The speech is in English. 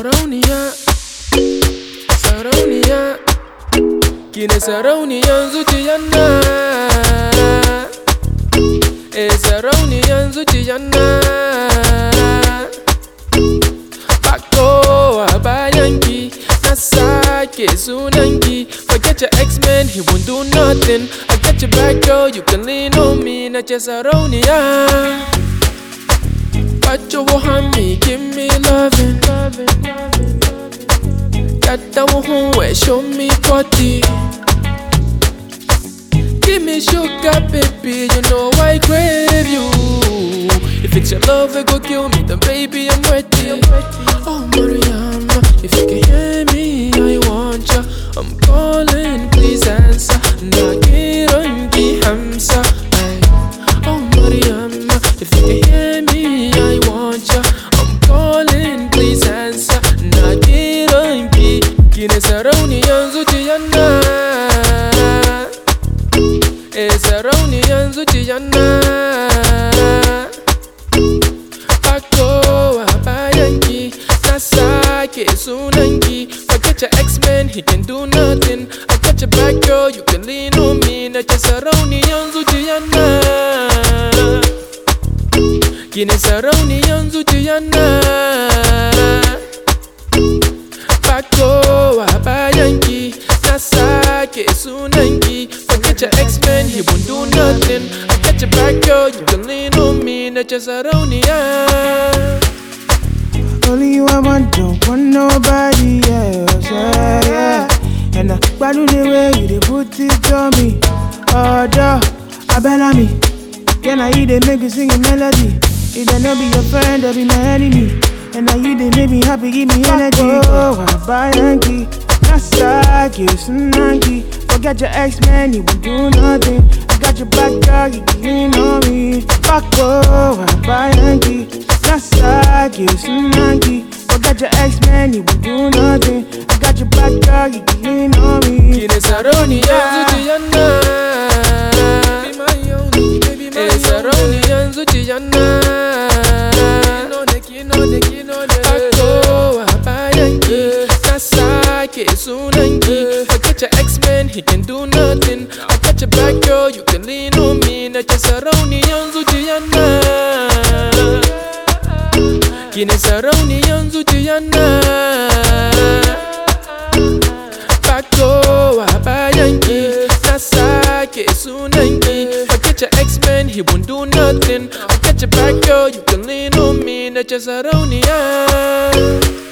sarauniya sarauniya kine sarauniyan zuciyan nan e sarauniyan zuciyan nan bako a bayanki na sake sunanki. Forget your x-men he won't do nothing. I got your back girl you can lean on me. Na ce sarauniya Put your hand me, give me loving. Got that where show me body. Give me sugar, baby, you know I crave you. If it's your love, it go kill me, then baby I'm ready. Oh Mariam, if you can hear me, I want ya. I'm calling, please answer. Nagirangi ki ne eh, sarauniyan zuciyan na e sarauniyan zuciyan na akowa bayan ki na sake sunan ki forget your x-men he can do nothing. I got your back girl you can lean on me. Na ce sarauniyan zuciyan na ki ne sarauniyan zuciyan na Paco sake sunanki. Forget your ex-man, he won't do nothing. I got your back, girl, you can lean on me. Na ce sarauniya. Only you I want, don't want nobody else. Yeah, yeah. And I value the way you dey put it on me. Oh, duh, I bella me. Can I eat it, make you sing a melody? If I no be your friend, I be my enemy. And now you they make me happy, give me energy. Oh, I buy Yankee. That's like you, Sunanki. Forget your ex man, you won't do nothing. I got your back, girl, you can on me. Fuck, oh, I buy Yankee. That's like you, Sunanki. Forget your ex man, you won't do nothing. I got your back, girl, you can on me. getting soon and ye. I got your X-Men, he can do nothing. I got your back girl, you can lean on me. Na chasarauni yanzu jiyana. Kine sarauni yanzu jiyana. Bako wa bayan ki. Na sake sunan ki. I got your X-Men, he won't do nothing. I got your back girl, you can lean on me. Na chasarauni yanzu.